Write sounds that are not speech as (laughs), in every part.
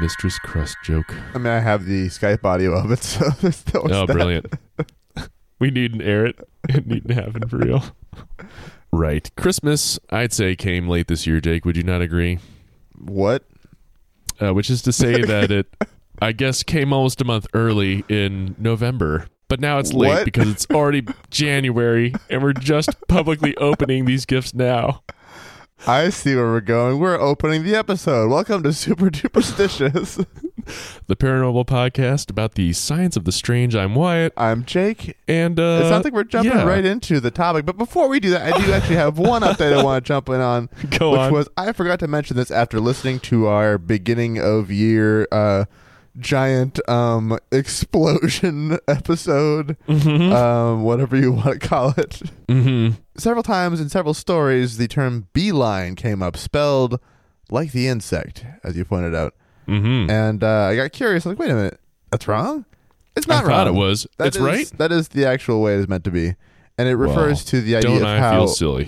missed the Mistress Crust joke. I mean, I have the Skype audio of it, (laughs) so there's no Oh, that. brilliant. we needn't air it. It needn't happen for real. Right. Christmas, I'd say, came late this year, Jake. Would you not agree? What? Uh, which is to say (laughs) that it, I guess, came almost a month early in November. But now it's late What? because it's already January and we're just publicly opening these gifts now. I see where we're going. We're opening the episode. Welcome to Super Duperstitious. (laughs) The paranormal podcast about the science of the strange. I'm Wyatt. I'm Jake. And uh, It sounds like we're jumping yeah. right into the topic. But before we do that, I do actually have one update I want to jump in on. (laughs) Go which on. was I forgot to mention this after listening to our beginning of year uh, giant um, (laughs) explosion episode, Mhm. um, whatever you want to call it. Mhm. Several times in several stories, the term beeline came up, spelled like the insect, as you pointed out. Mhm. And uh, I got curious. I'm like, wait a minute, that's wrong. It's I not thought wrong. it was. That it's is- right. That is the actual way it is meant to be, and it refers Well, to the idea of I how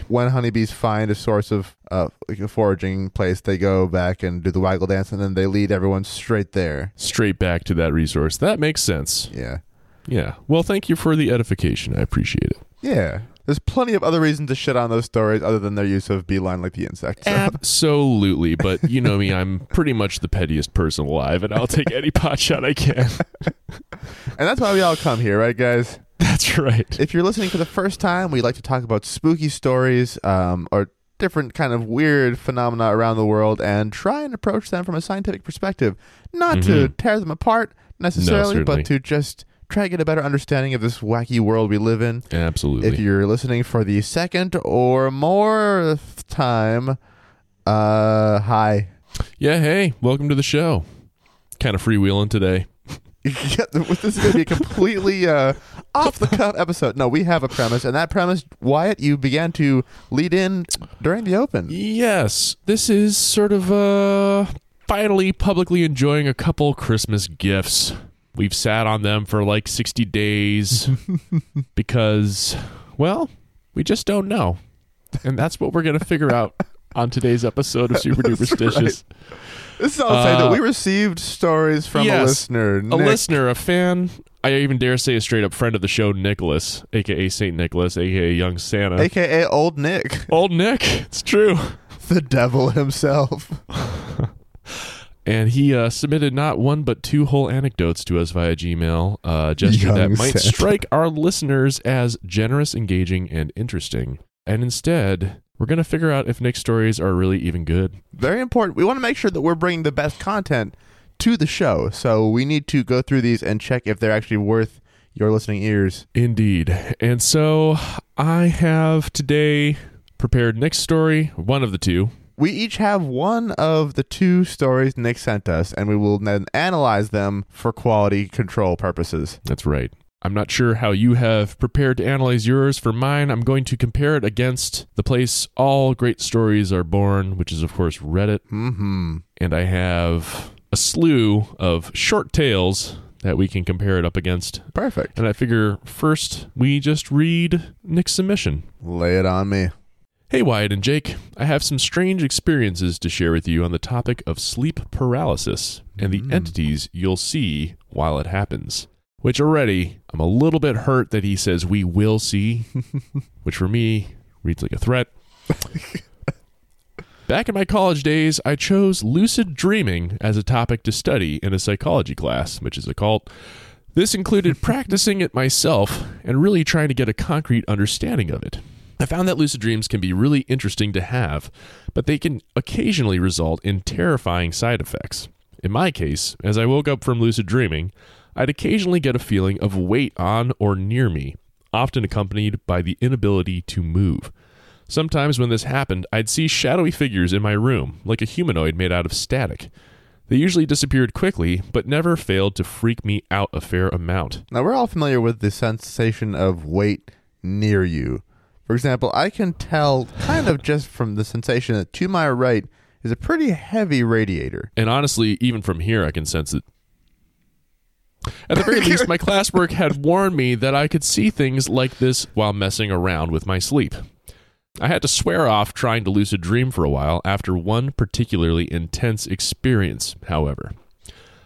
when honeybees find a source of uh, like a foraging place, they go back and do the waggle dance, and then they lead everyone straight there. Straight back to that resource. That makes sense. Yeah, Yeah. Well, thank you for the edification. I appreciate it. yeah. There's plenty of other reasons to shit on those stories other than their use of beeline like the insect. So. (laughs) Absolutely. But you know me, I'm pretty much the pettiest person alive, and I'll take any (laughs) pot shot I can. (laughs) and that's why we all come here, right, guys? That's right. If you're listening for the first time, we like to talk about spooky stories um, or different kind of weird phenomena around the world and try and approach them from a scientific perspective. Not to Mhm. tear them apart necessarily, certainly. but to just try to get a better understanding of this wacky world we live in. Absolutely. If you're listening for the second or more time, uh, hi. yeah, hey, welcome to the show. Kind of freewheeling today. (laughs) Yeah, this is going to be a completely uh, off the cuff episode. No, we have a premise, and that premise, Wyatt, you began to lead in during the open. Yes, this is sort of uh finally publicly enjoying a couple Christmas gifts. We've sat on them for like 60 days (laughs) because well, we just don't know. And that's what we're going to figure out on today's episode of (laughs) Super Duperstitious. This is all Uh, that we received stories from a yes, listener. A listener, a fan, I even dare say a straight up friend of the show, Nicholas, aka St. Nicholas, aka Young Santa. aka Old Nick, Old Nick, it's true. (laughs) the devil himself. (laughs) And he uh, submitted not one but two whole anecdotes to us via Gmail, uh, gesture Young that might Santa. strike our listeners as generous, engaging, and interesting. And instead, we're going to figure out if Nick's stories are really even good. Very important. We want to make sure that we're bringing the best content to the show, so we need to go through these and check if they're actually worth your listening ears. Indeed. And so I have today prepared Nick's story, one of the two. We each have one of the two stories Nick sent us, and we will then analyze them for quality control purposes. That's right. I'm not sure how you have prepared to analyze yours. For mine, I'm going to compare it against the place all great stories are born, which is, of course, Reddit. Mm-hmm. and I have a slew of short tales that we can compare it up against. Perfect. And I figure first we just read Nick's submission. Lay it on me. Hey Wyatt and Jake, I have some strange experiences to share with you on the topic of sleep paralysis and the Mm. entities you'll see while it happens. Which already, I'm a little bit hurt that he says we will see, (laughs) which for me reads like a threat. Back in my college days, I chose lucid dreaming as a topic to study in a psychology class, which is a cult. This included (laughs) practicing it myself and really trying to get a concrete understanding of it. I found that lucid dreams can be really interesting to have, but they can occasionally result in terrifying side effects. In my case, as I woke up from lucid dreaming, I'd occasionally get a feeling of weight on or near me, often accompanied by the inability to move. Sometimes when this happened, I'd see shadowy figures in my room, like a humanoid made out of static. They usually disappeared quickly, but never failed to freak me out a fair amount. Now, we're all familiar with the sensation of weight near you. For example, I can tell kind of just from the sensation that to my right is a pretty heavy radiator. And honestly, even from here, I can sense it. At the very (laughs) least, my classwork had warned me that I could see things like this while messing around with my sleep. I had to swear off trying to lucid dream for a while after one particularly intense experience, however.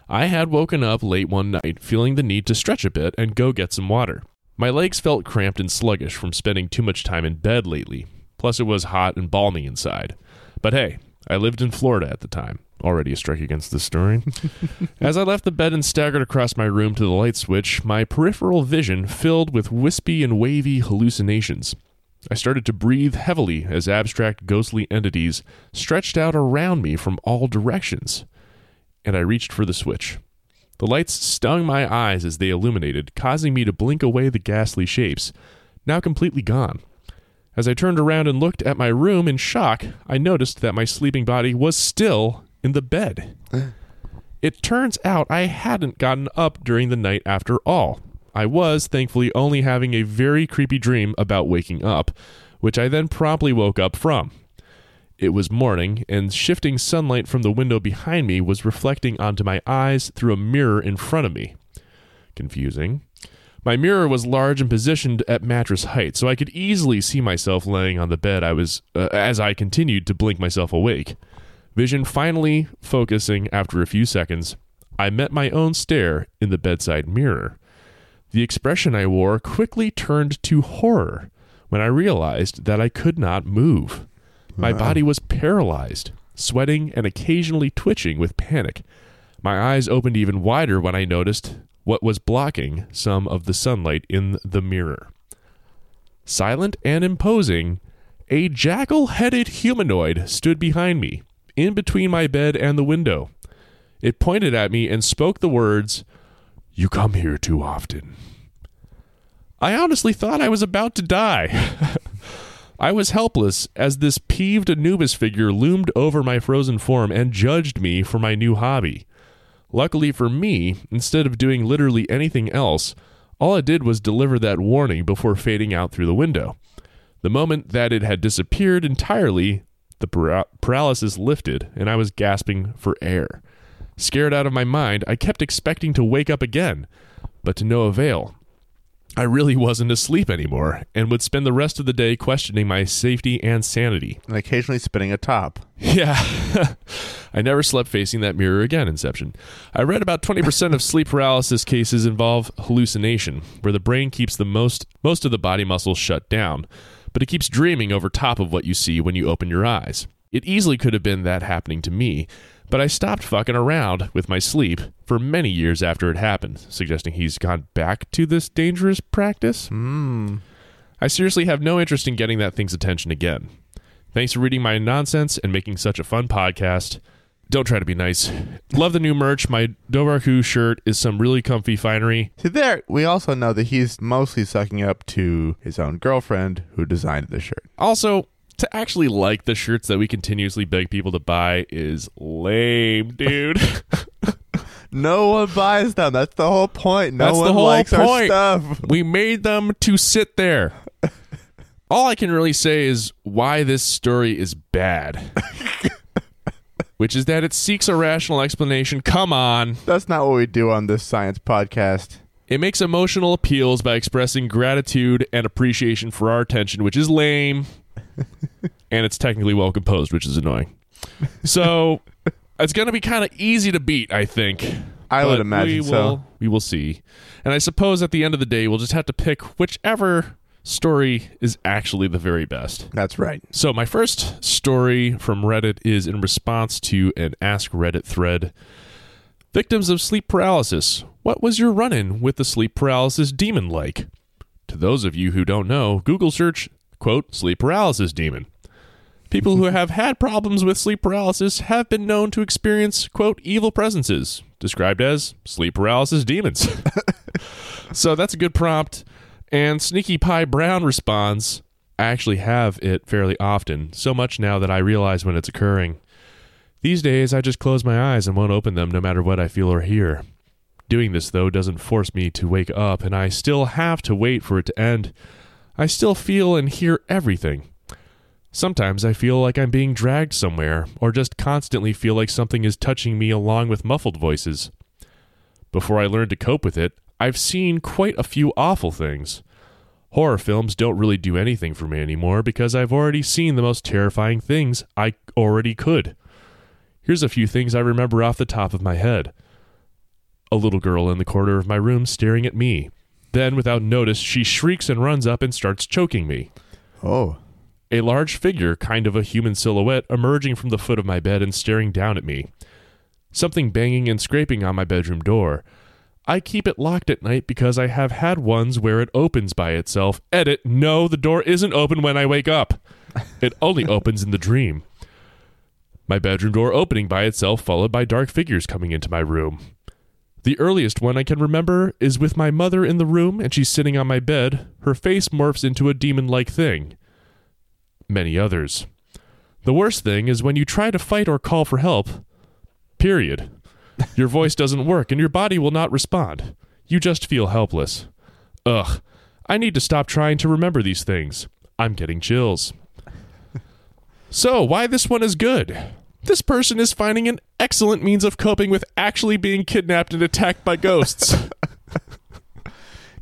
I had woken up late one night feeling the need to stretch a bit and go get some water. My legs felt cramped and sluggish from spending too much time in bed lately, plus it was hot and balmy inside. But hey, I lived in Florida at the time. Already a strike against this story. (laughs) As I left the bed and staggered across my room to the light switch, my peripheral vision filled with wispy and wavy hallucinations. I started to breathe heavily as abstract ghostly entities stretched out around me from all directions. And I reached for the switch. The lights stung my eyes as they illuminated, causing me to blink away the ghastly shapes, now completely gone. As I turned around and looked at my room in shock, I noticed that my sleeping body was still in the bed. It turns out I hadn't gotten up during the night after all. I was, thankfully, only having a very creepy dream about waking up, which I then promptly woke up from. It was morning, and shifting sunlight from the window behind me was reflecting onto my eyes through a mirror in front of me. Confusing. My mirror was large and positioned at mattress height, so I could easily see myself laying on the bed I was uh, as I continued to blink myself awake. Vision finally focusing after a few seconds, I met my own stare in the bedside mirror. The expression I wore quickly turned to horror when I realized that I could not move. My Wow. body was paralyzed, sweating and occasionally twitching with panic. My eyes opened even wider when I noticed what was blocking some of the sunlight in the mirror. Silent and imposing, a jackal headed humanoid stood behind me, in between my bed and the window. It pointed at me and spoke the words, You come here too often. I honestly thought I was about to die. (laughs) I was helpless as this peeved Anubis figure loomed over my frozen form and judged me for my new hobby. Luckily for me, instead of doing literally anything else, all it did was deliver that warning before fading out through the window. The moment that it had disappeared entirely, the para- paralysis lifted and I was gasping for air. Scared out of my mind, I kept expecting to wake up again, but to no avail. I really wasn't asleep anymore and would spend the rest of the day questioning my safety and sanity. And occasionally spinning a top. Yeah. (laughs) I never slept facing that mirror again, Inception. I read about 20% of sleep paralysis cases involve hallucination, where the brain keeps the most most of the body muscles shut down, but it keeps dreaming over top of what you see when you open your eyes. It easily could have been that happening to me, but I stopped fucking around with my sleep for many years after it happened, suggesting he's gone back to this dangerous practice. Hmm. I seriously have no interest in getting that thing's attention again. Thanks for reading my nonsense and making such a fun podcast. Don't try to be nice. Love the new merch. My Dovarku shirt is some really comfy finery. See there, we also know that he's mostly sucking up to his own girlfriend who designed the shirt. Also, to actually like the shirts that we continuously beg people to buy is lame, dude. (laughs) No one buys them. That's the whole point. No That's the whole likes our point. stuff. we made them to sit there. (laughs) All I can really say is why this story is bad. (laughs) Which is that it seeks a rational explanation. Come on. That's not what we do on this science podcast. It makes emotional appeals by expressing gratitude and appreciation for our attention, which is lame. (laughs) and it's technically well composed, which is annoying. So (laughs) it's going to be kind of easy to beat, I think. I would imagine we so. We will see. And I suppose at the end of the day, we'll just have to pick whichever story is actually the very best. That's right. So, my first story from Reddit is in response to an Ask Reddit thread. Victims of sleep paralysis. What was your run in with the sleep paralysis demon like? To those of you who don't know, Google search, quote, sleep paralysis demon. People who have had problems with sleep paralysis have been known to experience, quote, evil presences, described as sleep paralysis demons. (laughs) so that's a good prompt. And Sneaky Pie Brown responds, I actually have it fairly often, so much now that I realize when it's occurring. These days, I just close my eyes and won't open them no matter what I feel or hear. Doing this, though, doesn't force me to wake up, and I still have to wait for it to end. I still feel and hear everything. Sometimes I feel like I'm being dragged somewhere, or just constantly feel like something is touching me along with muffled voices. Before I learned to cope with it, I've seen quite a few awful things. Horror films don't really do anything for me anymore because I've already seen the most terrifying things I already could. Here's a few things I remember off the top of my head. A little girl in the corner of my room staring at me. Then, without notice, she shrieks and runs up and starts choking me. Oh. A large figure, kind of a human silhouette, emerging from the foot of my bed and staring down at me. Something banging and scraping on my bedroom door. I keep it locked at night because I have had ones where it opens by itself. Edit, no, the door isn't open when I wake up. It only (laughs) opens in the dream. My bedroom door opening by itself, followed by dark figures coming into my room. The earliest one I can remember is with my mother in the room and she's sitting on my bed. Her face morphs into a demon like thing. Many others. The worst thing is when you try to fight or call for help, period. (laughs) Your voice doesn't work and your body will not respond. You just feel helpless. Ugh. I need to stop trying to remember these things. I'm getting chills. (laughs) So, why this one is good? This person is finding an excellent means of coping with actually being kidnapped and attacked by ghosts. (laughs)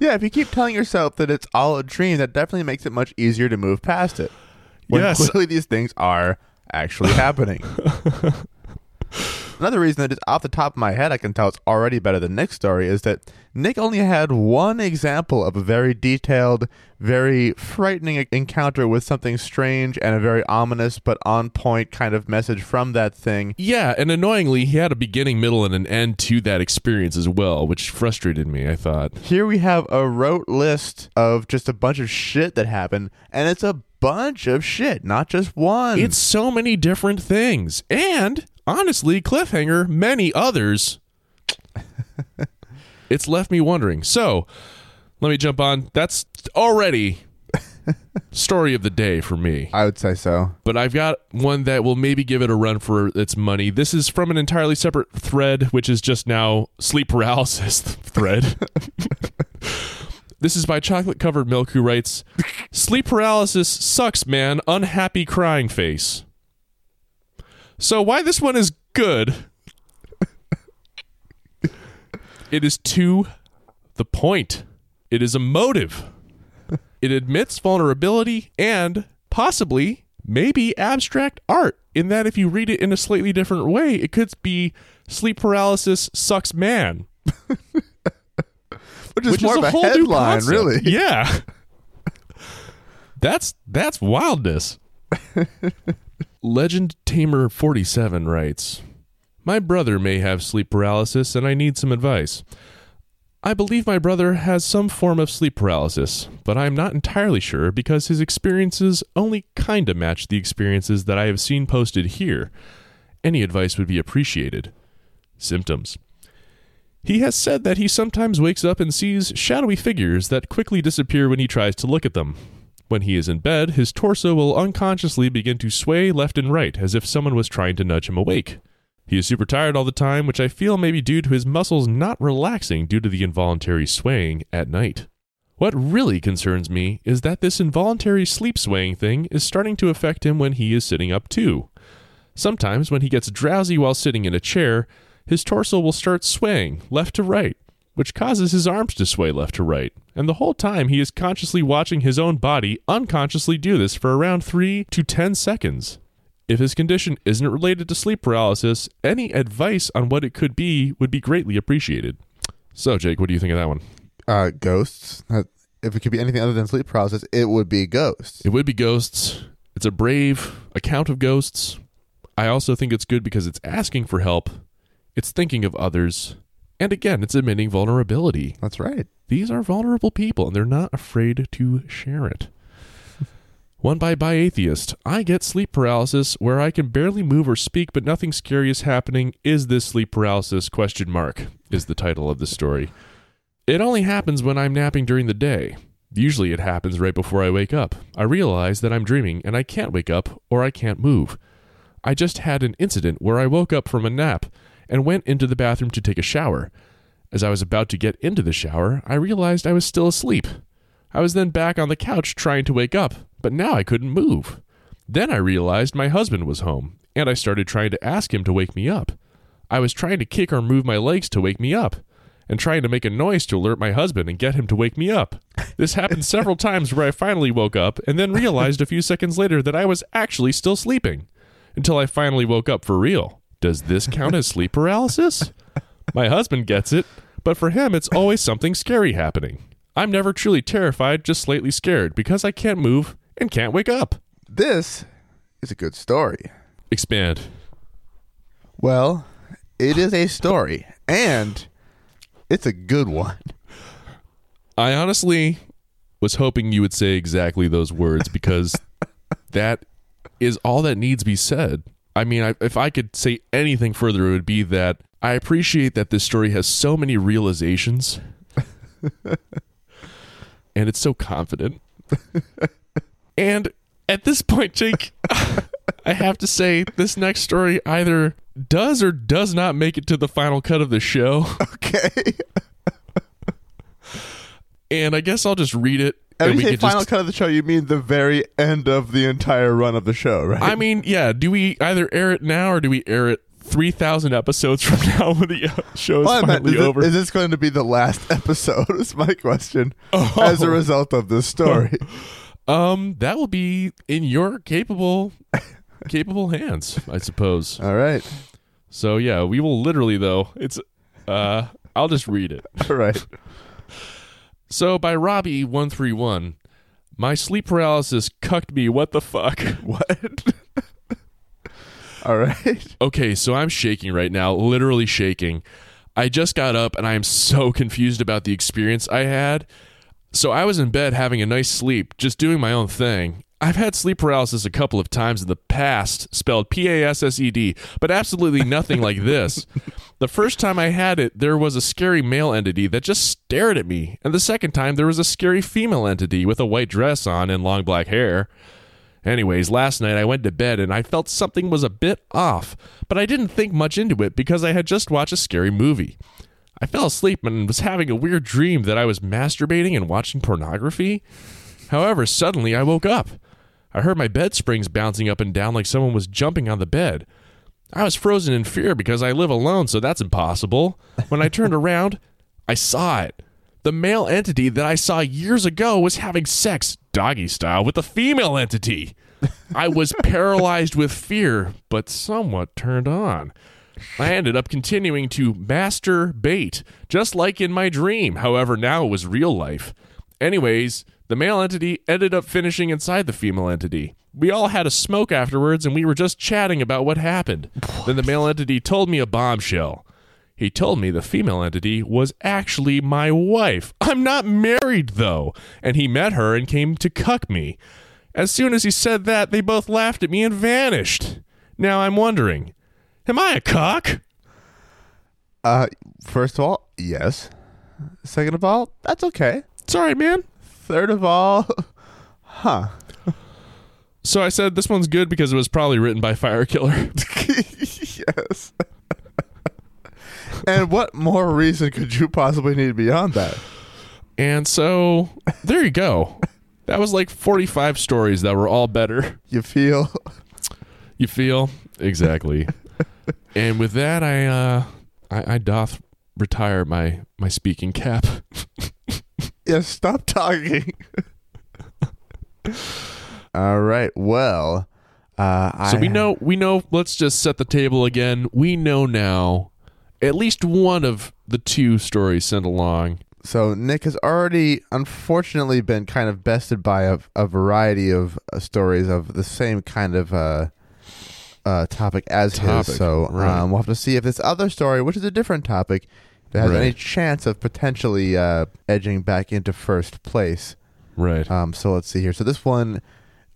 Yeah, if you keep telling yourself that it's all a dream, that definitely makes it much easier to move past it. When Yes. clearly these things are actually happening. Another reason that is off the top of my head I can tell it's already better than Nick's story is that Nick only had one example of a very detailed, very frightening encounter with something strange and a very ominous but on point kind of message from that thing. yeah, and annoyingly, he had a beginning, middle, and an end to that experience as well, which frustrated me, I thought. Here we have a rote list of just a bunch of shit that happened, and it's a bunch of shit, not just one. It's so many different things. And honestly, cliffhanger, many others. (laughs) it's left me wondering. So, let me jump on. That's already story of the day for me. I would say so. But I've got one that will maybe give it a run for its money. This is from an entirely separate thread, which is just now sleep paralysis (laughs) thread. (laughs) this is by Chocolate Covered Milk, who writes Sleep paralysis sucks, man. Unhappy crying face. So, why this one is good? it is to the point, it is emotive. It admits vulnerability and possibly, maybe abstract art, in that if you read it in a slightly different way, it could be sleep paralysis sucks man. (laughs) Which is which more is of a a whole headline, really. Yeah. (laughs) that's that's wildness. (laughs) Legend Tamer 47 writes, My brother may have sleep paralysis and I need some advice. I believe my brother has some form of sleep paralysis, but I am not entirely sure because his experiences only kinda match the experiences that I have seen posted here. Any advice would be appreciated. Symptoms. He has said that he sometimes wakes up and sees shadowy figures that quickly disappear when he tries to look at them. When he is in bed, his torso will unconsciously begin to sway left and right as if someone was trying to nudge him awake. He is super tired all the time, which I feel may be due to his muscles not relaxing due to the involuntary swaying at night. What really concerns me is that this involuntary sleep swaying thing is starting to affect him when he is sitting up too. Sometimes, when he gets drowsy while sitting in a chair, his torso will start swaying left to right, which causes his arms to sway left to right. And the whole time he is consciously watching his own body unconsciously do this for around 3 to 10 seconds. If his condition isn't related to sleep paralysis, any advice on what it could be would be greatly appreciated. So, Jake, what do you think of that one? Uh, ghosts. If it could be anything other than sleep paralysis, it would be ghosts. It would be ghosts. It's a brave account of ghosts. I also think it's good because it's asking for help, it's thinking of others, and again, it's admitting vulnerability. That's right. These are vulnerable people, and they're not afraid to share it. (laughs) One by by atheist. I get sleep paralysis where I can barely move or speak, but nothing scary is happening. Is this sleep paralysis? Question mark is the title of the story. It only happens when I'm napping during the day. Usually it happens right before I wake up. I realize that I'm dreaming and I can't wake up or I can't move. I just had an incident where I woke up from a nap and went into the bathroom to take a shower. As I was about to get into the shower, I realized I was still asleep. I was then back on the couch trying to wake up, but now I couldn't move. Then I realized my husband was home, and I started trying to ask him to wake me up. I was trying to kick or move my legs to wake me up. and trying to make a noise to alert my husband and get him to wake me up. This happened several (laughs) times where I finally woke up and then realized a few seconds later that I was actually still sleeping until I finally woke up for real. Does this count as sleep paralysis? My husband gets it, but for him, it's always something scary happening. I'm never truly terrified, just slightly scared because I can't move and can't wake up. This is a good story. Expand. Well, it is a story, and it's a good one. I honestly was hoping you would say exactly those words because (laughs) that is all that needs to be said. I mean, I, if I could say anything further, it would be that I appreciate that this story has so many realizations (laughs) and it's so confident. and at this point, Jake, (laughs) I have to say this next story either does or does not make it to the final cut of the show. (laughs) Okay. And I guess I'll just read it. And when you we say final just- cut of the show, you mean the very end of the entire run of the show, right? I mean, yeah. Do we either air it now or do we air it three thousand episodes (laughs) from now when the uh, show is Well, I meant, finally is, over? is this going to be the last (laughs) episode? Is my question Oh. as a result of this story. (laughs) um, that will be in your capable, capable hands, I suppose. All right. So yeah, we will literally though. It's uh, I'll just read it. All right. So by Robbie one three one, my sleep paralysis cucked me. What the fuck? (laughs) What? (laughs) All right. Okay, so I'm shaking right now, literally shaking. I just got up and I am so confused about the experience I had. So I was in bed having a nice sleep, just doing my own thing. I've had sleep paralysis a couple of times in the past, spelled P A S S E D, but absolutely nothing like this. (laughs) The first time I had it, there was a scary male entity that just stared at me. And the second time, there was a scary female entity with a white dress on and long black hair. Anyways, last night I went to bed and I felt something was a bit off, but I didn't think much into it because I had just watched a scary movie. I fell asleep and was having a weird dream that I was masturbating and watching pornography. However, suddenly I woke up. I heard my bed springs bouncing up and down like someone was jumping on the bed. I was frozen in fear because I live alone, so that's impossible. When I turned around, I saw it. The male entity that I saw years ago was having sex, doggy style, with the female entity. I was (laughs) paralyzed with fear, but somewhat turned on. I ended up continuing to masturbate, just like in my dream. However, now it was real life. Anyways, the male entity ended up finishing inside the female entity. We all had a smoke afterwards and we were just chatting about what happened. Then the male entity told me a bombshell. He told me the female entity was actually my wife. I'm not married, though. And he met her and came to cuck me. As soon as he said that, they both laughed at me and vanished. Now I'm wondering, am I a cock? Uh, first of all, yes. Second of all, that's okay. Sorry, man. Third of all, (laughs) huh. So I said this one's good because it was probably written by Fire Killer. (laughs) yes. and what more reason could you possibly need beyond that? And so there you go. That was like 45 stories that were all better. You feel You feel? Exactly. (laughs) and with that, I, uh, I, I doth retire my, my speaking cap. Yeah, stop talking. All right. Well, uh, So I, we know, we know, let's just set the table again. We know now at least one of the two stories sent along. So Nick has already, unfortunately, been kind of bested by a, a variety of uh, stories of the same kind of uh, uh, topic as Topic, his. So right. um, we'll have to see if this other story, which is a different topic, it has Right. any chance of potentially uh, edging back into first place. Right. Um, so let's see here. So this one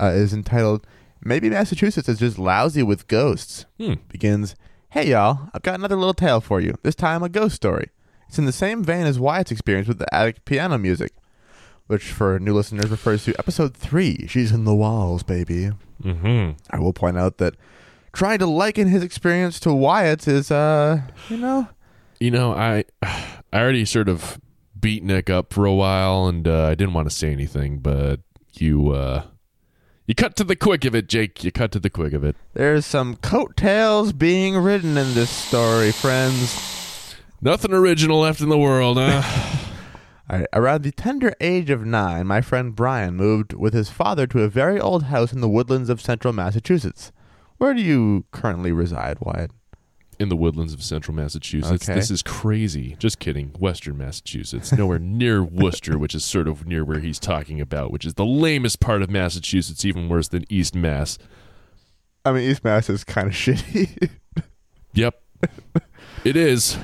uh, is entitled "Maybe Massachusetts is just lousy with ghosts." Hmm. Begins, "Hey y'all, I've got another little tale for you. This time a ghost story. It's in the same vein as Wyatt's experience with the attic piano music, which for new listeners refers to episode three. She's in the walls, baby. Mm-hmm. I will point out that trying to liken his experience to Wyatt's is, uh, you know, You know, I (sighs) I already sort of beat Nick up for a while, and uh, I didn't want to say anything, but you uh, you cut to the quick of it, Jake. You cut to the quick of it. there's some coattails being ridden in this story, friends." Nothing original left in the world, huh? (laughs) (laughs) Right. Around the tender age of nine, my friend Brian moved with his father to a very old house in the woodlands of central Massachusetts. Where do you currently reside, Wyatt? In the woodlands of central Massachusetts. Okay. This is crazy. Just kidding. Western Massachusetts. Nowhere near (laughs) Worcester, which is sort of near where he's talking about, which is the lamest part of Massachusetts, even worse than East Mass. I mean, East Mass is kind of shitty. Yep. it is.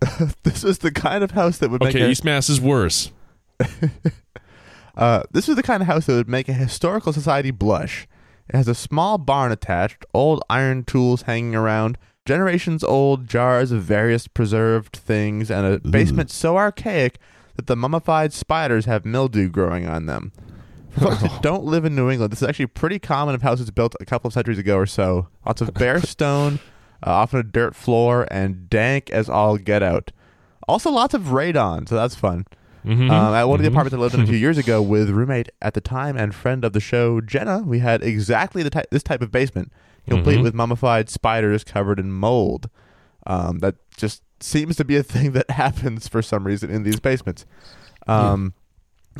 (laughs) this was the kind of house that would make Okay, East Mass is worse. (laughs) uh, this was the kind of house that would make a historical society blush. It has a small barn attached, old iron tools hanging around, generations old jars of various preserved things, and a basement so archaic that the mummified spiders have mildew growing on them. For folks who (laughs) don't live in New England, this is actually pretty common of houses built a couple of centuries ago or so. Lots of bare (laughs) stone, uh, often a dirt floor, and dank as all get out. Also, lots of radon, so that's fun. Mhm. Um, at one of the Mhm. apartments I lived in a few (laughs) years ago with roommate at the time and friend of the show, Jenna, we had exactly the ty- this type of basement, complete Mhm. with mummified spiders covered in mold. Um, that just seems to be a (laughs) thing that happens for some reason in these basements. Um,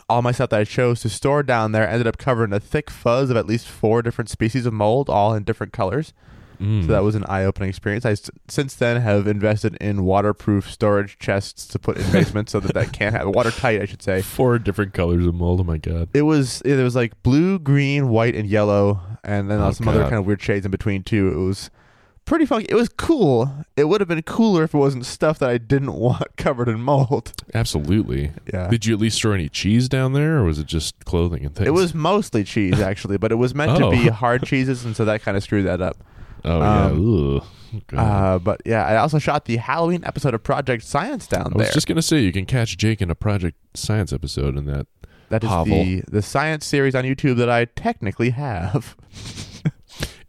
All my stuff that I chose to store down there ended up covered in a thick fuzz of at least four different species of mold, all in different colors. Mm. So that was an eye-opening experience. I s- since then have invested in waterproof storage chests to put in (laughs) basements so that that can't happen. Watertight, I should say. Four different colors of mold. Oh my god. It was it was like blue, green, white, and yellow, and then Oh, some other God. kind of weird shades in between too. It was pretty funky. It was cool. It would have been cooler if it wasn't stuff that I didn't (laughs) want covered in mold. Absolutely. Yeah. Did you at least store any cheese down there, or was it just clothing and things? It was mostly cheese actually, but it was meant to Oh. be hard cheeses, and so that kind of screwed that up. Oh um, yeah. Uh, but yeah, I also shot the Halloween episode of Project Science down there. I was there. just gonna say you can catch Jake in a Project Science episode in that. That is Hovel. the the science series on YouTube that I technically have. (laughs)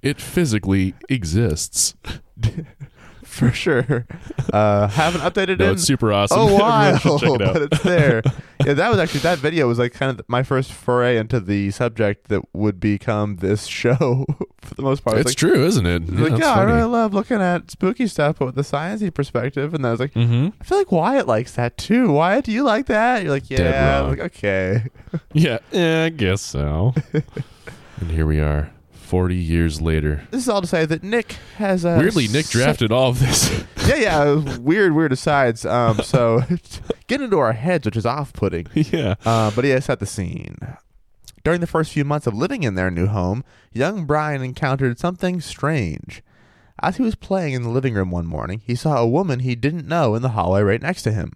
It physically exists. (laughs) For sure. Uh, haven't updated No, it. it's super awesome. (laughs) Oh, wow! check it out. but it's there. (laughs) yeah, that was actually that video was like kind of my first foray into the subject that would become this (laughs) show for the most part. It's like, true, isn't it? it's like, yeah, I really love looking at spooky stuff, but with the sciencey perspective. And I was like, Mm-hmm. I feel like Wyatt likes that too. Wyatt, do you like that? You're like, yeah. I'm like, okay. Yeah, yeah, I guess so. and here we are, forty years later. This is all to say that Nick has a Weirdly, Nick drafted all of this. (laughs) yeah, yeah. weird, weird asides. Um, so (laughs) get into our heads, which is off-putting. (laughs) yeah. Uh, but he has set the scene. During the first few months of living in their new home, young Brian encountered something strange. As he was playing in the living room one morning, he saw a woman he didn't know in the hallway right next to him.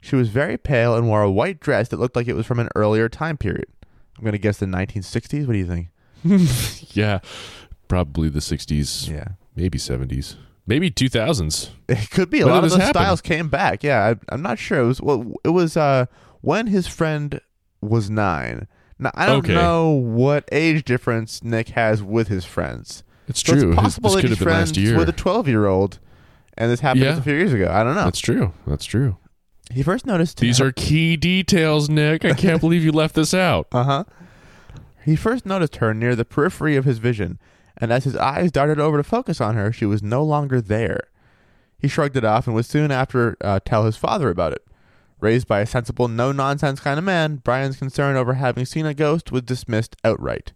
She was very pale and wore a white dress that looked like it was from an earlier time period. I'm going to guess the 1960s. What do you think? (laughs) Yeah. Probably the '60s, Yeah. maybe '70s, maybe 2000s. It could be. A When lot of this those happen? styles came back. Yeah, I, I'm not sure. It was well, it was uh, when his friend was nine. Now I don't Okay. know what age difference Nick has with his friends. It's So true. It's His- possible this that could have been last year. with a 12 year old, and this happened Yeah. a few years ago. I don't know. That's true. That's true. he first noticed These are key details, Nick. I can't (laughs) believe you left this out. uh huh. He first noticed her near the periphery of his vision, and as his eyes darted over to focus on her, she was no longer there. He shrugged it off and would soon after uh, tell his father about it. Raised by a sensible, no nonsense kind of man, Brian's concern over having seen a ghost was dismissed outright.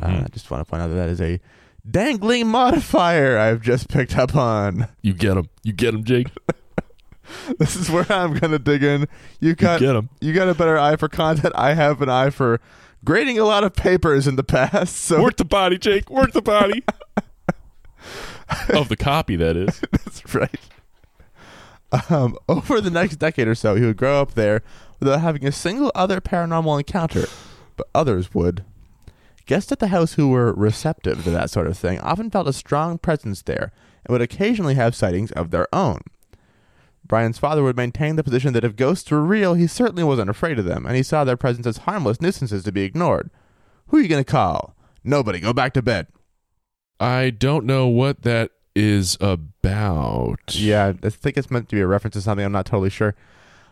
Uh, Mhm. I just want to point out that that is a dangling modifier I've just picked up on. You get him. You get him, Jake. (laughs) This is where I'm gonna dig in. You You got get him. you got a better eye for content. I have an eye for grading a lot of papers in the past. So Work the body, Jake. Work the body. (laughs) of the copy, that is. (laughs) That's right. Um, over the next decade or so, he would grow up there without having a single other paranormal encounter, but others would. Guests at the house who were receptive to that sort of thing often felt a strong presence there and would occasionally have sightings of their own. Brian's father would maintain the position that if ghosts were real, he certainly wasn't afraid of them, and he saw their presence as harmless nuisances to be ignored. Who are you going to call? Nobody. Go back to bed. I don't know what that is about. Yeah, I think it's meant to be a reference to something. I'm not totally sure.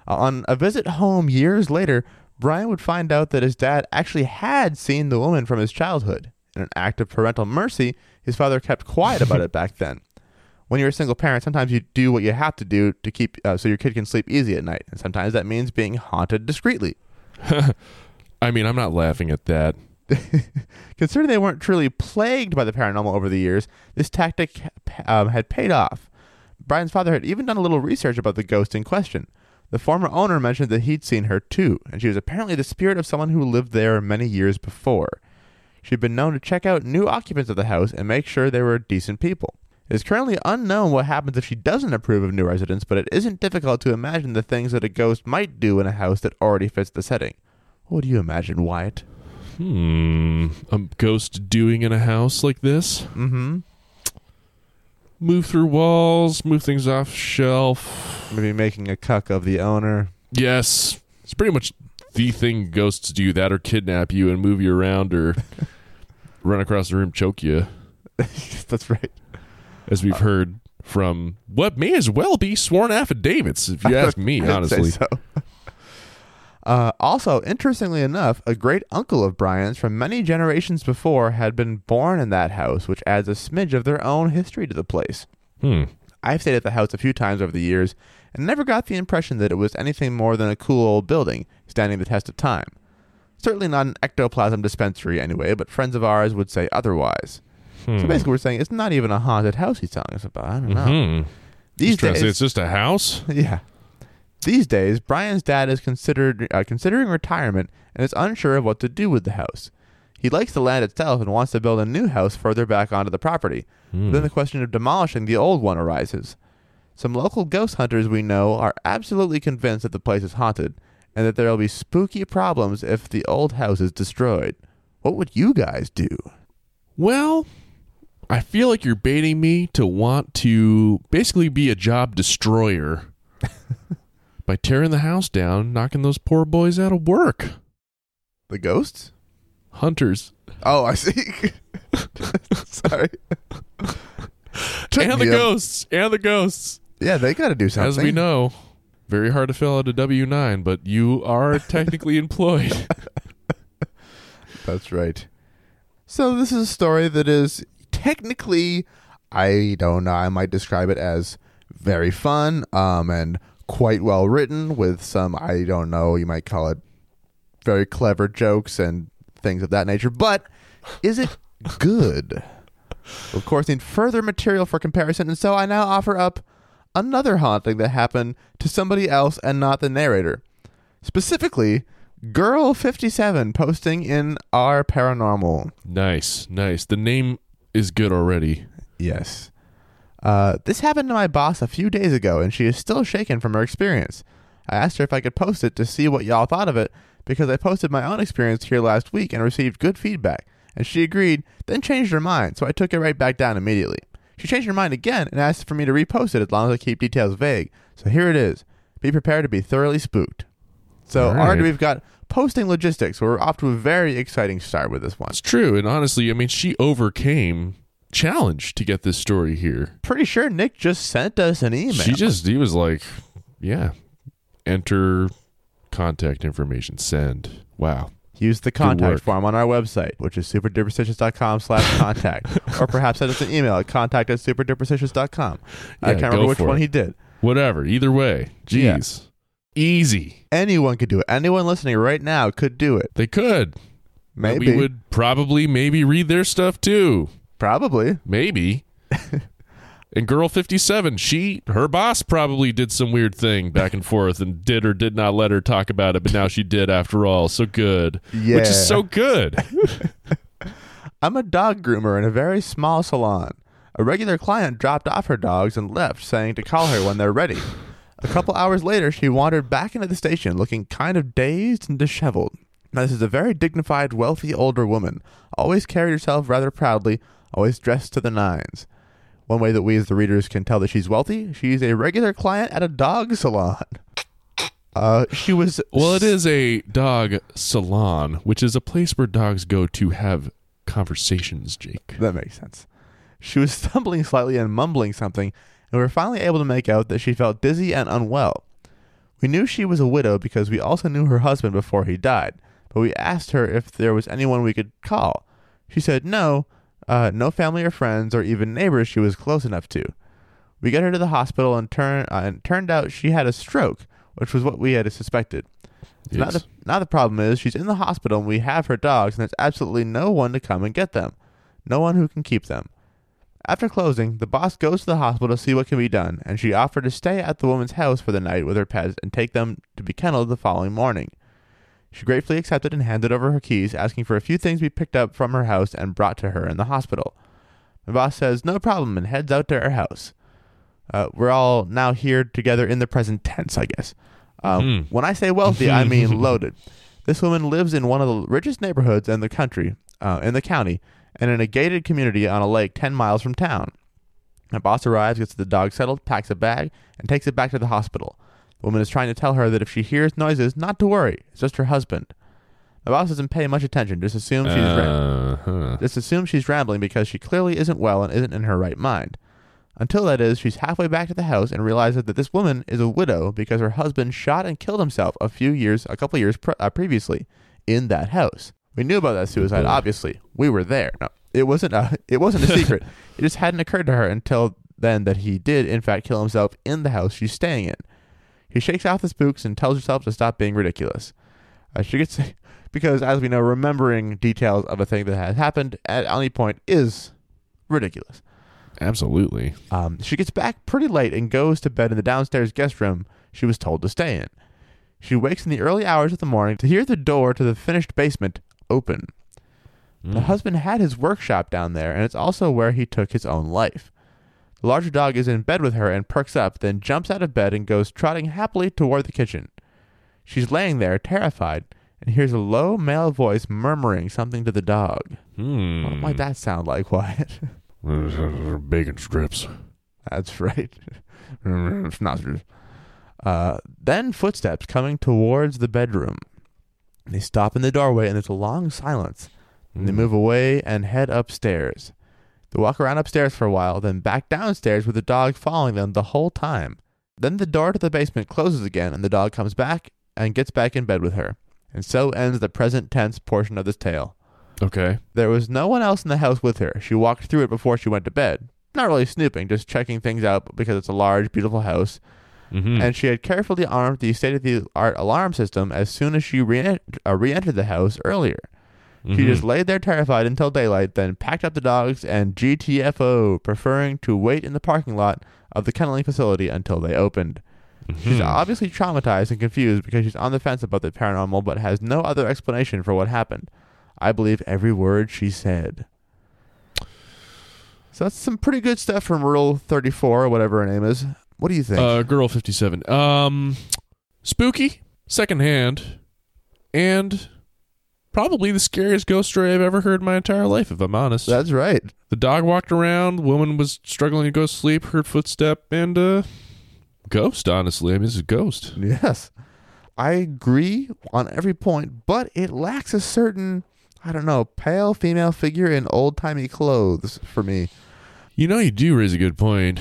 Uh, on a visit home years later, Brian would find out that his dad actually had seen the woman from his childhood. In an act of parental mercy, his father kept quiet about it (laughs) back then. When you're a single parent, sometimes you do what you have to do to keep uh, so your kid can sleep easy at night, and sometimes that means being haunted discreetly. (laughs) I mean, I'm not laughing at that. (laughs) Considering they weren't truly plagued by the paranormal over the years, this tactic um, had paid off. Brian's father had even done a little research about the ghost in question. The former owner mentioned that he'd seen her too, and she was apparently the spirit of someone who lived there many years before. She'd been known to check out new occupants of the house and make sure they were decent people. It is currently unknown what happens if she doesn't approve of new residents, but it isn't difficult to imagine the things that a ghost might do in a house that already fits the setting. What do you imagine, Wyatt? Hmm. A ghost doing in a house like this? Mm-hmm. Move through walls, move things off shelf. Maybe making a cuck of the owner. Yes. It's pretty much the thing ghosts do that or kidnap you and move you around or (laughs) run across the room, choke you, (laughs) That's right. As we've heard from what may as well be sworn affidavits, if you (laughs) ask me, honestly. so. (laughs) Uh, also, interestingly enough, a great uncle of Brian's from many generations before had been born in that house, which adds a smidge of their own history to the place. Hmm. I've stayed at the house a few times over the years and never got the impression that it was anything more than a cool old building standing the test of time. Certainly not an ectoplasm dispensary anyway, but friends of ours would say otherwise. So Hmm. basically, we're saying it's not even a haunted house he's telling us about. I don't know. Mhm. These He's trying to say days, it's just a house? (laughs) yeah. These days, Brian's dad is considered uh, considering retirement and is unsure of what to do with the house. He likes the land itself and wants to build a new house further back onto the property. Hmm. Then the question of demolishing the old one arises. Some local ghost hunters we know are absolutely convinced that the place is haunted and that there will be spooky problems if the old house is destroyed. What would you guys do? Well, I feel like you're baiting me to want to basically be a job destroyer (laughs) by tearing the house down, knocking those poor boys out of work. The ghosts? Hunters. Oh, I see. (laughs) Sorry. (laughs) And the ghosts. And the ghosts. Yeah, they got to do something. As we know, very hard to fill out a W 9, but you are technically employed. That's right. So this is a story that is technically, I don't know, I might describe it as very fun, um, and quite well written with some, I don't know, you might call it very clever jokes and things of that nature. But is it good? of course, need further material for comparison, and so I now offer up another haunting that happened to somebody else and not the narrator. Specifically, Girl57 posting in our paranormal. nice, nice. The name is good already. Yes. Uh, this happened to my boss a few days ago, and she is still shaken from her experience. I asked her if I could post it to see what y'all thought of it, because I posted my own experience here last week and received good feedback, and she agreed, then changed her mind, so I took it right back down immediately. She changed her mind again and asked for me to repost it as long as I keep details vague. So here it is. Be prepared to be thoroughly spooked. So All already right. we've got posting logistics. We're off to a very exciting start with this one. It's true. And honestly, I mean, she overcame challenge to get this story here. Pretty sure Nick just sent us an email. She just, he was like, yeah, enter contact information, send. Wow. Use the contact form on our website, which is superduperstitious.com slash (laughs) contact. or perhaps send us an email at contact at superduperstitious.com. I can't remember which one it. he did. Whatever. Either way. Yeah. Easy. Anyone could do it. Anyone listening right now could do it. They could. Maybe. We would probably maybe read their stuff too. Probably. Maybe. (laughs) and girl 57, she her boss probably did some weird thing back and forth and did or did not let her talk about it, but now she did after all. So good. Yeah. Which is so good. (laughs) I'm a dog groomer in a very small salon. A regular client dropped off her dogs and left, saying to call her when they're ready. A couple hours later, she wandered back into the station looking kind of dazed and disheveled. Now, this is a very dignified, wealthy older woman, always carried herself rather proudly, always dressed to the nines. One way that we as the readers can tell that she's wealthy, she's a regular client at a dog salon. Uh, she was well, it is a dog salon, which is a place where dogs go to have conversations, Jake. That makes sense. She was (laughs) stumbling slightly and mumbling something, and we were finally able to make out that she felt dizzy and unwell. We knew she was a widow because we also knew her husband before he died, but we asked her if there was anyone we could call. She said no, uh, no family or friends or even neighbors she was close enough to. We got her to the hospital and turn uh, and turned out she had a stroke, which was what we had suspected. So now, Yes. the, now the problem is she's in the hospital and we have her dogs and there's absolutely no one to come and get them. No one who can keep them. After closing, the boss goes to the hospital to see what can be done, and she offered to stay at the woman's house for the night with her pets and take them to be kenneled the following morning. She gratefully accepted and handed over her keys, asking for a few things to be picked up from her house and brought to her in the hospital. The boss says no problem and heads out to her house. Uh, we're all now here together in the present tense, I guess. Um, Mhm. When I say wealthy, I mean (laughs) loaded. This woman lives in one of the richest neighborhoods in the country, uh, in the county, and in a gated community on a lake 10 miles from town. My boss arrives, gets the dog settled, packs a bag, and takes it back to the hospital. The woman is trying to tell her that if she hears noises, not to worry. It's just her husband. My boss doesn't pay much attention, just assumes she's Uh-huh. just assumes she's rambling because she clearly isn't well and isn't in her right mind. Until that is, she's halfway back to the house and realizes that this woman is a widow because her husband shot and killed himself a few years, a couple years pre- uh, previously, in that house. We knew about that suicide. Obviously, we were there. No, it wasn't. A, it wasn't a secret. (laughs) it just hadn't occurred to her until then that he did, in fact, kill himself in the house she's staying in. She shakes off the spooks and tells herself to stop being ridiculous. Uh, she gets because, as we know, remembering details of a thing that has happened at any point is ridiculous. Absolutely. Um, she gets back pretty late and goes to bed in the downstairs guest room she was told to stay in. She wakes in the early hours of the morning to hear the door to the finished basement open. The Mm. husband had his workshop down there, and it's also where he took his own life. The larger dog is in bed with her and perks up, then jumps out of bed and goes trotting happily toward the kitchen. She's laying there, terrified, and hears a low male voice murmuring something to the dog. Hmm. What might that sound like, (laughs) Wyatt? (laughs) Bacon strips. That's right. (laughs) Schnauzers. Uh, then footsteps coming towards the bedroom. They stop in the doorway and there's a long silence. And they Hmm. move away and head upstairs. They walk around upstairs for a while, then back downstairs with the dog following them the whole time. Then the door to the basement closes again and the dog comes back and gets back in bed with her. And so ends the present tense portion of this tale. Okay. There was no one else in the house with her. She walked through it before she went to bed. Not really snooping, just checking things out because it's a large, beautiful house. Mm-hmm. And she had carefully armed the state of the art alarm system as soon as she re- uh, re-entered the house earlier. Mm-hmm. She just laid there terrified until daylight, then packed up the dogs and GTFO, preferring to wait in the parking lot of the kenneling facility until they opened. She's Mhm. obviously traumatized and confused because she's on the fence about the paranormal but has no other explanation for what happened. I believe every word she said. So that's some pretty good stuff from Rule 34 or whatever her name is. What do you think? Uh, girl fifty seven. Um, spooky, secondhand, and probably the scariest ghost story I've ever heard in my entire life. If I'm honest, that's right. the dog walked around. Woman was struggling to go to sleep. Heard footstep and uh, ghost. Honestly, I mean, is a ghost. Yes. I agree on every point, but it lacks a certain, I don't know, pale female figure in old timey clothes for me. You know, you do raise a good point.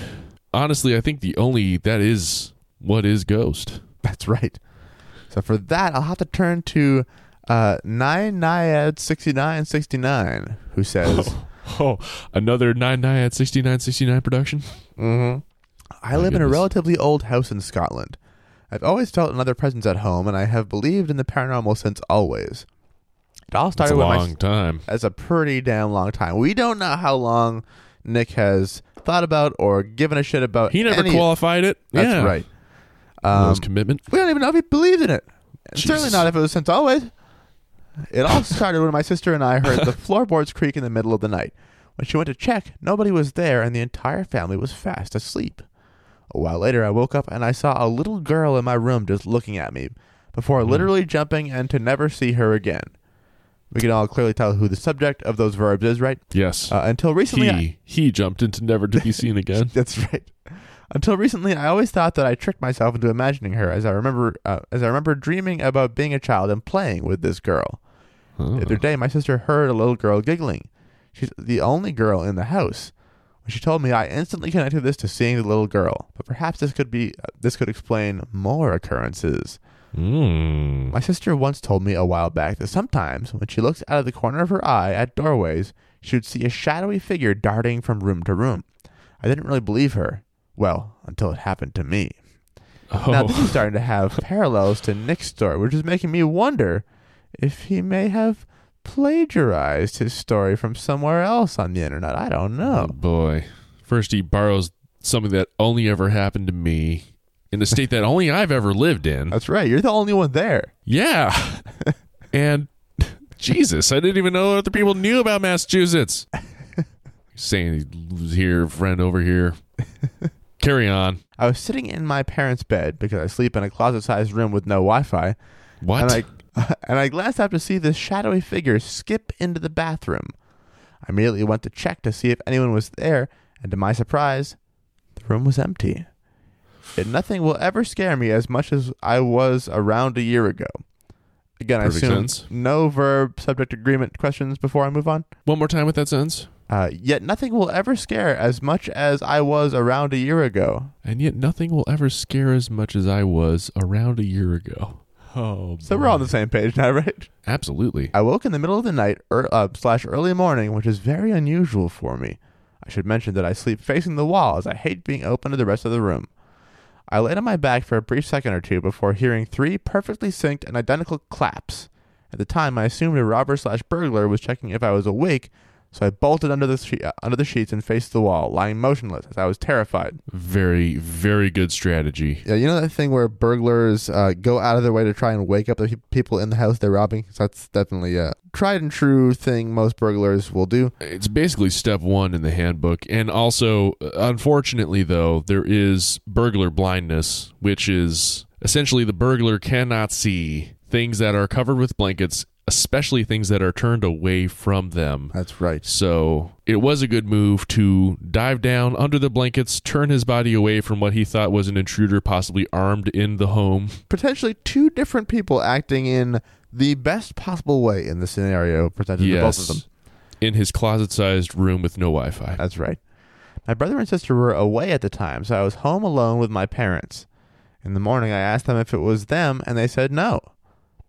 Honestly, I think the only that is what is ghost. That's right. So for that, I'll have to turn to uh, Nine Naiad 6969, who says, (laughs) Oh, another nine nine at sixty nine sixty nine production. mm-hmm. I live in a relatively old house in Scotland. I've always felt another presence at home, and I have believed in the paranormal since always. It all started a with my long time. That's a pretty damn long time. We don't know how long Nick has thought about or given a shit about. He never any- qualified it. That's yeah. right. Um, Um, commitment. we don't even know if he believed in it. And Certainly Jesus. not if it was since always. It all (laughs) started when my sister and I heard the (laughs) floorboards creak in the middle of the night. When she went to check, nobody was there and the entire family was fast asleep. A while later, I woke up and I saw a little girl in my room just looking at me before Hmm. literally jumping and to never see her again. We can all clearly tell who the subject of those verbs is, right? Yes. Uh, until recently, I- he he jumped into never to be (laughs) seen again. That's right. Until recently, I always thought that I tricked myself into imagining her, as I remember, uh, as I remember dreaming about being a child and playing with this girl. Oh. The other day, my sister heard a little girl giggling. She's the only girl in the house. When she told me, I instantly connected this to seeing the little girl. But perhaps this could be, uh, this could explain more occurrences. Mm. My sister once told me a while back that sometimes, when she looks out of the corner of her eye at doorways, she would see a shadowy figure darting from room to room. I didn't really believe her. Well, until it happened to me. Oh, Now, this is starting to have (laughs) parallels to Nick's story, which is making me wonder if he may have plagiarized his story from somewhere else on the internet. I don't oh know. boy. First, he borrows something that only ever happened to me in a state that only I've ever lived in. That's right. You're the only one there. Yeah. (laughs) and Jesus, I didn't even know other people knew about Massachusetts. Saying he was here, friend over here. Carry on. I was sitting in my parents' bed because I sleep in a closet-sized room with no Wi-Fi, What? and I (laughs) and I glanced up to see this shadowy figure skip into the bathroom. I immediately went to check to see if anyone was there, and to my surprise, the room was empty. Yet nothing will ever scare me as much as I was around a year ago. Again, Perfect I assume no verb subject agreement questions before I move on. One more time with that sentence. Uh, yet nothing will ever scare as much as I was around a year ago. And yet nothing will ever scare as much as I was around a year ago. Oh, So we're on the same page now, (laughs) right? Absolutely. I woke in the middle of the night er, uh, slash early morning, which is very unusual for me. I should mention that I sleep facing the wall as I hate being open to the rest of the room. I laid on my back for a brief second or two before hearing three perfectly synced and identical claps. At the time, I assumed a robber slash burglar was checking if I was awake, so I bolted under the she- uh, under the sheets and faced the wall, lying motionless as I was terrified. Very, very good strategy. Yeah, you know that thing where burglars uh, go out of their way to try and wake up the pe- people in the house they're robbing? So that's definitely a tried and true thing most burglars will do. It's basically step one in the handbook. And also, unfortunately, though, there is burglar blindness, which is essentially the burglar cannot see things that are covered with blankets, especially things that are turned away from them. That's right. So it was a good move to dive down under the blankets, turn his body away from what he thought was an intruder, possibly armed in the home. Potentially two different people acting in the best possible way in the scenario presented to both of them. In his closet sized room with no Wi Fi. That's right. My brother and sister were away at the time, so I was home alone with my parents. In the morning, I asked them if it was them, and they said no.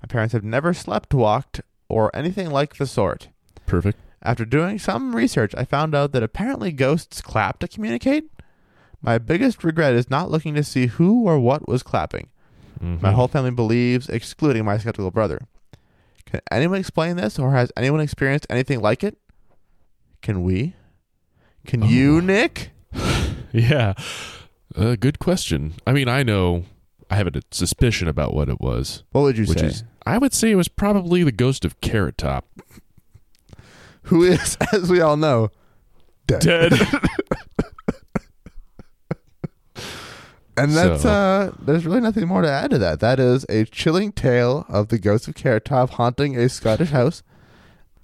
My parents have never slept walked or anything like the sort. Perfect. After doing some research, I found out that apparently ghosts clap to communicate. My biggest regret is not looking to see who or what was clapping. My Mhm. whole family believes, excluding my skeptical brother. Can anyone explain this, or has anyone experienced anything like it? Can we? Can Oh. you, Nick? (laughs) Yeah. Uh, good question. I mean, I know I have a suspicion about what it was, What would you which say? is, I would say it was probably the ghost of Carrot Top. Who is, (laughs) as we all know, dead. Dead. (laughs) And that's So- uh there's really nothing more to add to that. That is a chilling tale of the ghost of Carrot Top haunting a Scottish house.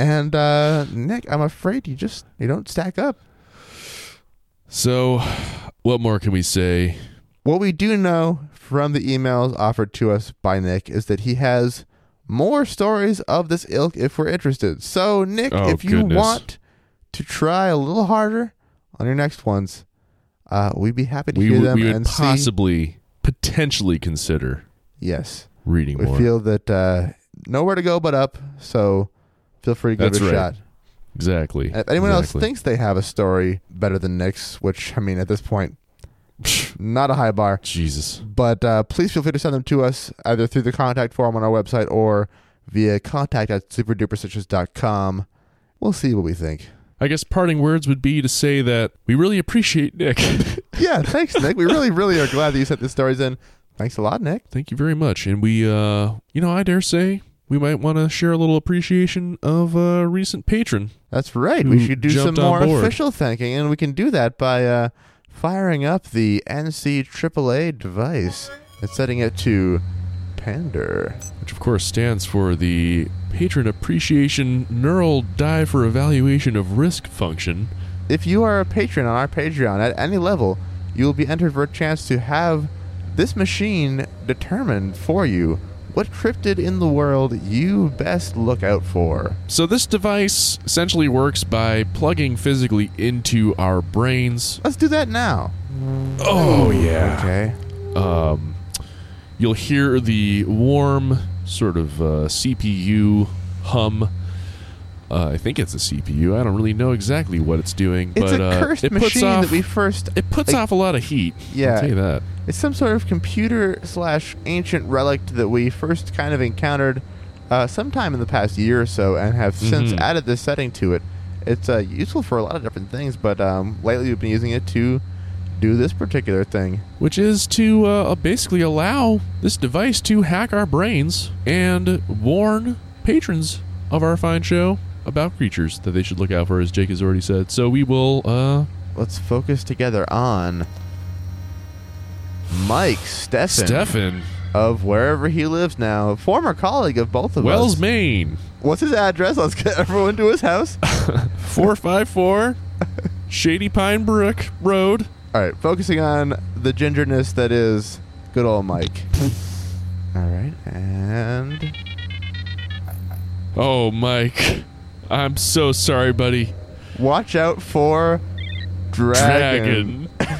And uh Nick, I'm afraid you just you don't stack up. so, what more can we say? What we do know from the emails offered to us by Nick is that he has more stories of this ilk if we're interested. So Nick, Oh, if you goodness. want to try a little harder on your next ones, uh, we'd be happy to We, hear them we would and see. possibly, potentially consider Yes, reading we more. feel that uh, nowhere to go but up. So feel free to give That's it a right. shot. exactly. If anyone else thinks they have a story better than Nick's, which I mean at this point, not a high bar. Jesus. But uh, please feel free to send them to us either through the contact form on our website or via contact at superduperstitious.com. We'll see what we think. I guess parting words would be to say that we really appreciate Nick. (laughs) Yeah, thanks, Nick. We really, really are glad that you sent the stories in. Thanks a lot, Nick. Thank you very much. And we, uh, you know, I dare say we might want to share a little appreciation of a recent patron. That's right. We should do some more board. official thanking, and we can do that by uh, firing up the NC AAA device and setting it to Pander. which of course stands for the Patron Appreciation Neural Die for Evaluation of Risk function. If you are a patron on our Patreon at any level, you will be entered for a chance to have this machine determined for you what cryptid in the world you best look out for. So this device essentially works by plugging physically into our brains. Let's do that now. Oh yeah. Okay. Um, you'll hear the warm sort of uh, CPU hum Uh, I think it's a CPU. I don't really know exactly what it's doing, It's but a uh, cursed it puts machine off that we first. it puts like- off a lot of heat. Yeah. I'll tell you that. It's some sort of computer slash ancient relic that we first kind of encountered uh, sometime in the past year or so, and have since Mhm. added this setting to it. It's uh, useful for a lot of different things, but um, lately we've been using it to do this particular thing. which is to uh, basically allow this device to hack our brains and warn patrons of our fine show about creatures that they should look out for, as Jake has already said. So we will. Uh, Let's focus together on Mike Steffen Stefan of wherever he lives now, former colleague of both of us. Wells, us. Maine, What's his address? Let's get everyone to his house. (laughs) (laughs) four five four, Shady Pine Brook Road. All right, focusing on the gingerness that is good old Mike. All right, and Oh, Mike, I'm so sorry, buddy. watch out for dragon. Dragon. (laughs)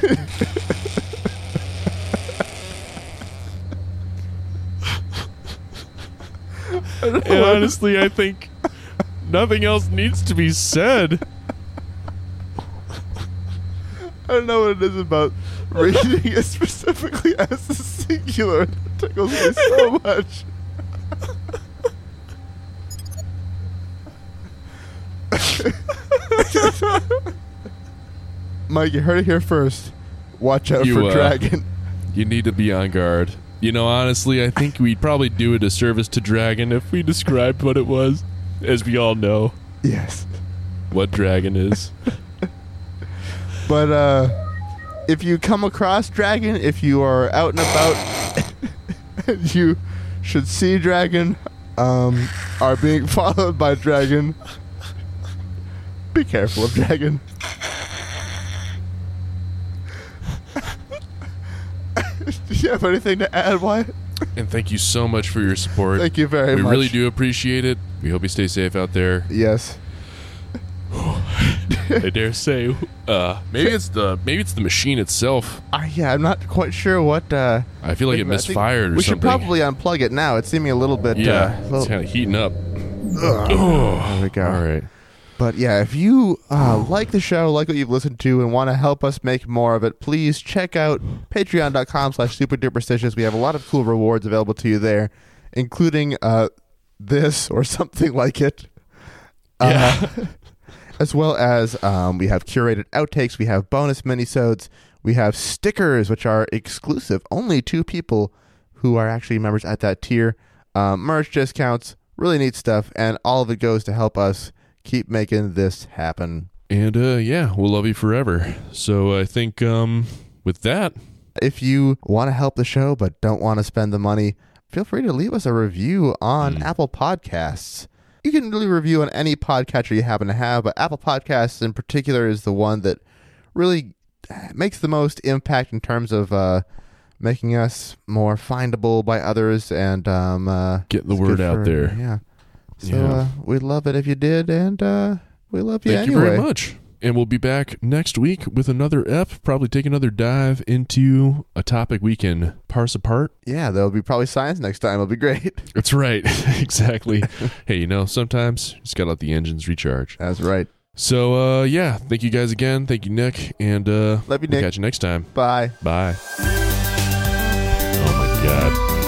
and honestly, I think nothing else needs to be said. I don't know what it is about reading it specifically as a singular. It tickles me so (laughs) much. (laughs) Mike, you heard it here first. Watch out You, for uh, dragon. You need to be on guard. You know, honestly, I think we'd probably do a disservice to Dragon if we described what it was, as we all know Yes. what Dragon is. (laughs) But uh, if you come across dragon, if you are out and about, (laughs) you should see dragon, um, are being followed by dragon, be careful of dragon. (laughs) Do you have anything to add, Wyatt? And thank you so much for your support. Thank you very we much. We really do appreciate it. We hope you stay safe out there. Yes. (sighs) I dare say, uh, maybe it's the maybe it's the machine itself. Uh, yeah, I'm not quite sure what. Uh, I feel like it misfired or we something. should probably unplug it now. It's seeming a little bit. yeah, uh, it's kind of heating up. there we go. All right. But yeah, if you uh, like the show, like what you've listened to, and want to help us make more of it, please check out patreon.com slash super duperstitious. We have a lot of cool rewards available to you there, including uh, this or (laughs) something like it. Uh, (laughs) as well as um, we have curated outtakes, we have bonus minisodes, we have stickers, which are exclusive only to people who are actually members at that tier, um, merch discounts, really neat stuff, and all of it goes to help us keep making this happen. And uh, yeah, we'll love you forever. So I think um, with that, If you want to help the show but don't want to spend the money, feel free to leave us a review on Mm. Apple Podcasts. You can really review on any podcatcher you happen to have, but Apple Podcasts in particular is the one that really makes the most impact in terms of uh, making us more findable by others and um, uh, get the word out for- there. Yeah. So Yeah. Uh, we'd love it if you did, and uh, we love you Thank anyway. you very much. And we'll be back next week with another F. Probably take another dive into a topic we can parse apart. Yeah, there'll be probably science next time. It'll be great. (laughs) That's right. (laughs) exactly. (laughs) hey, you know, sometimes you just gotta let the engines recharge. That's right. So, uh, yeah, thank you guys again. Thank you, Nick. And uh, Love you, we'll Nick. catch you next time. Bye. Bye. Oh, my God.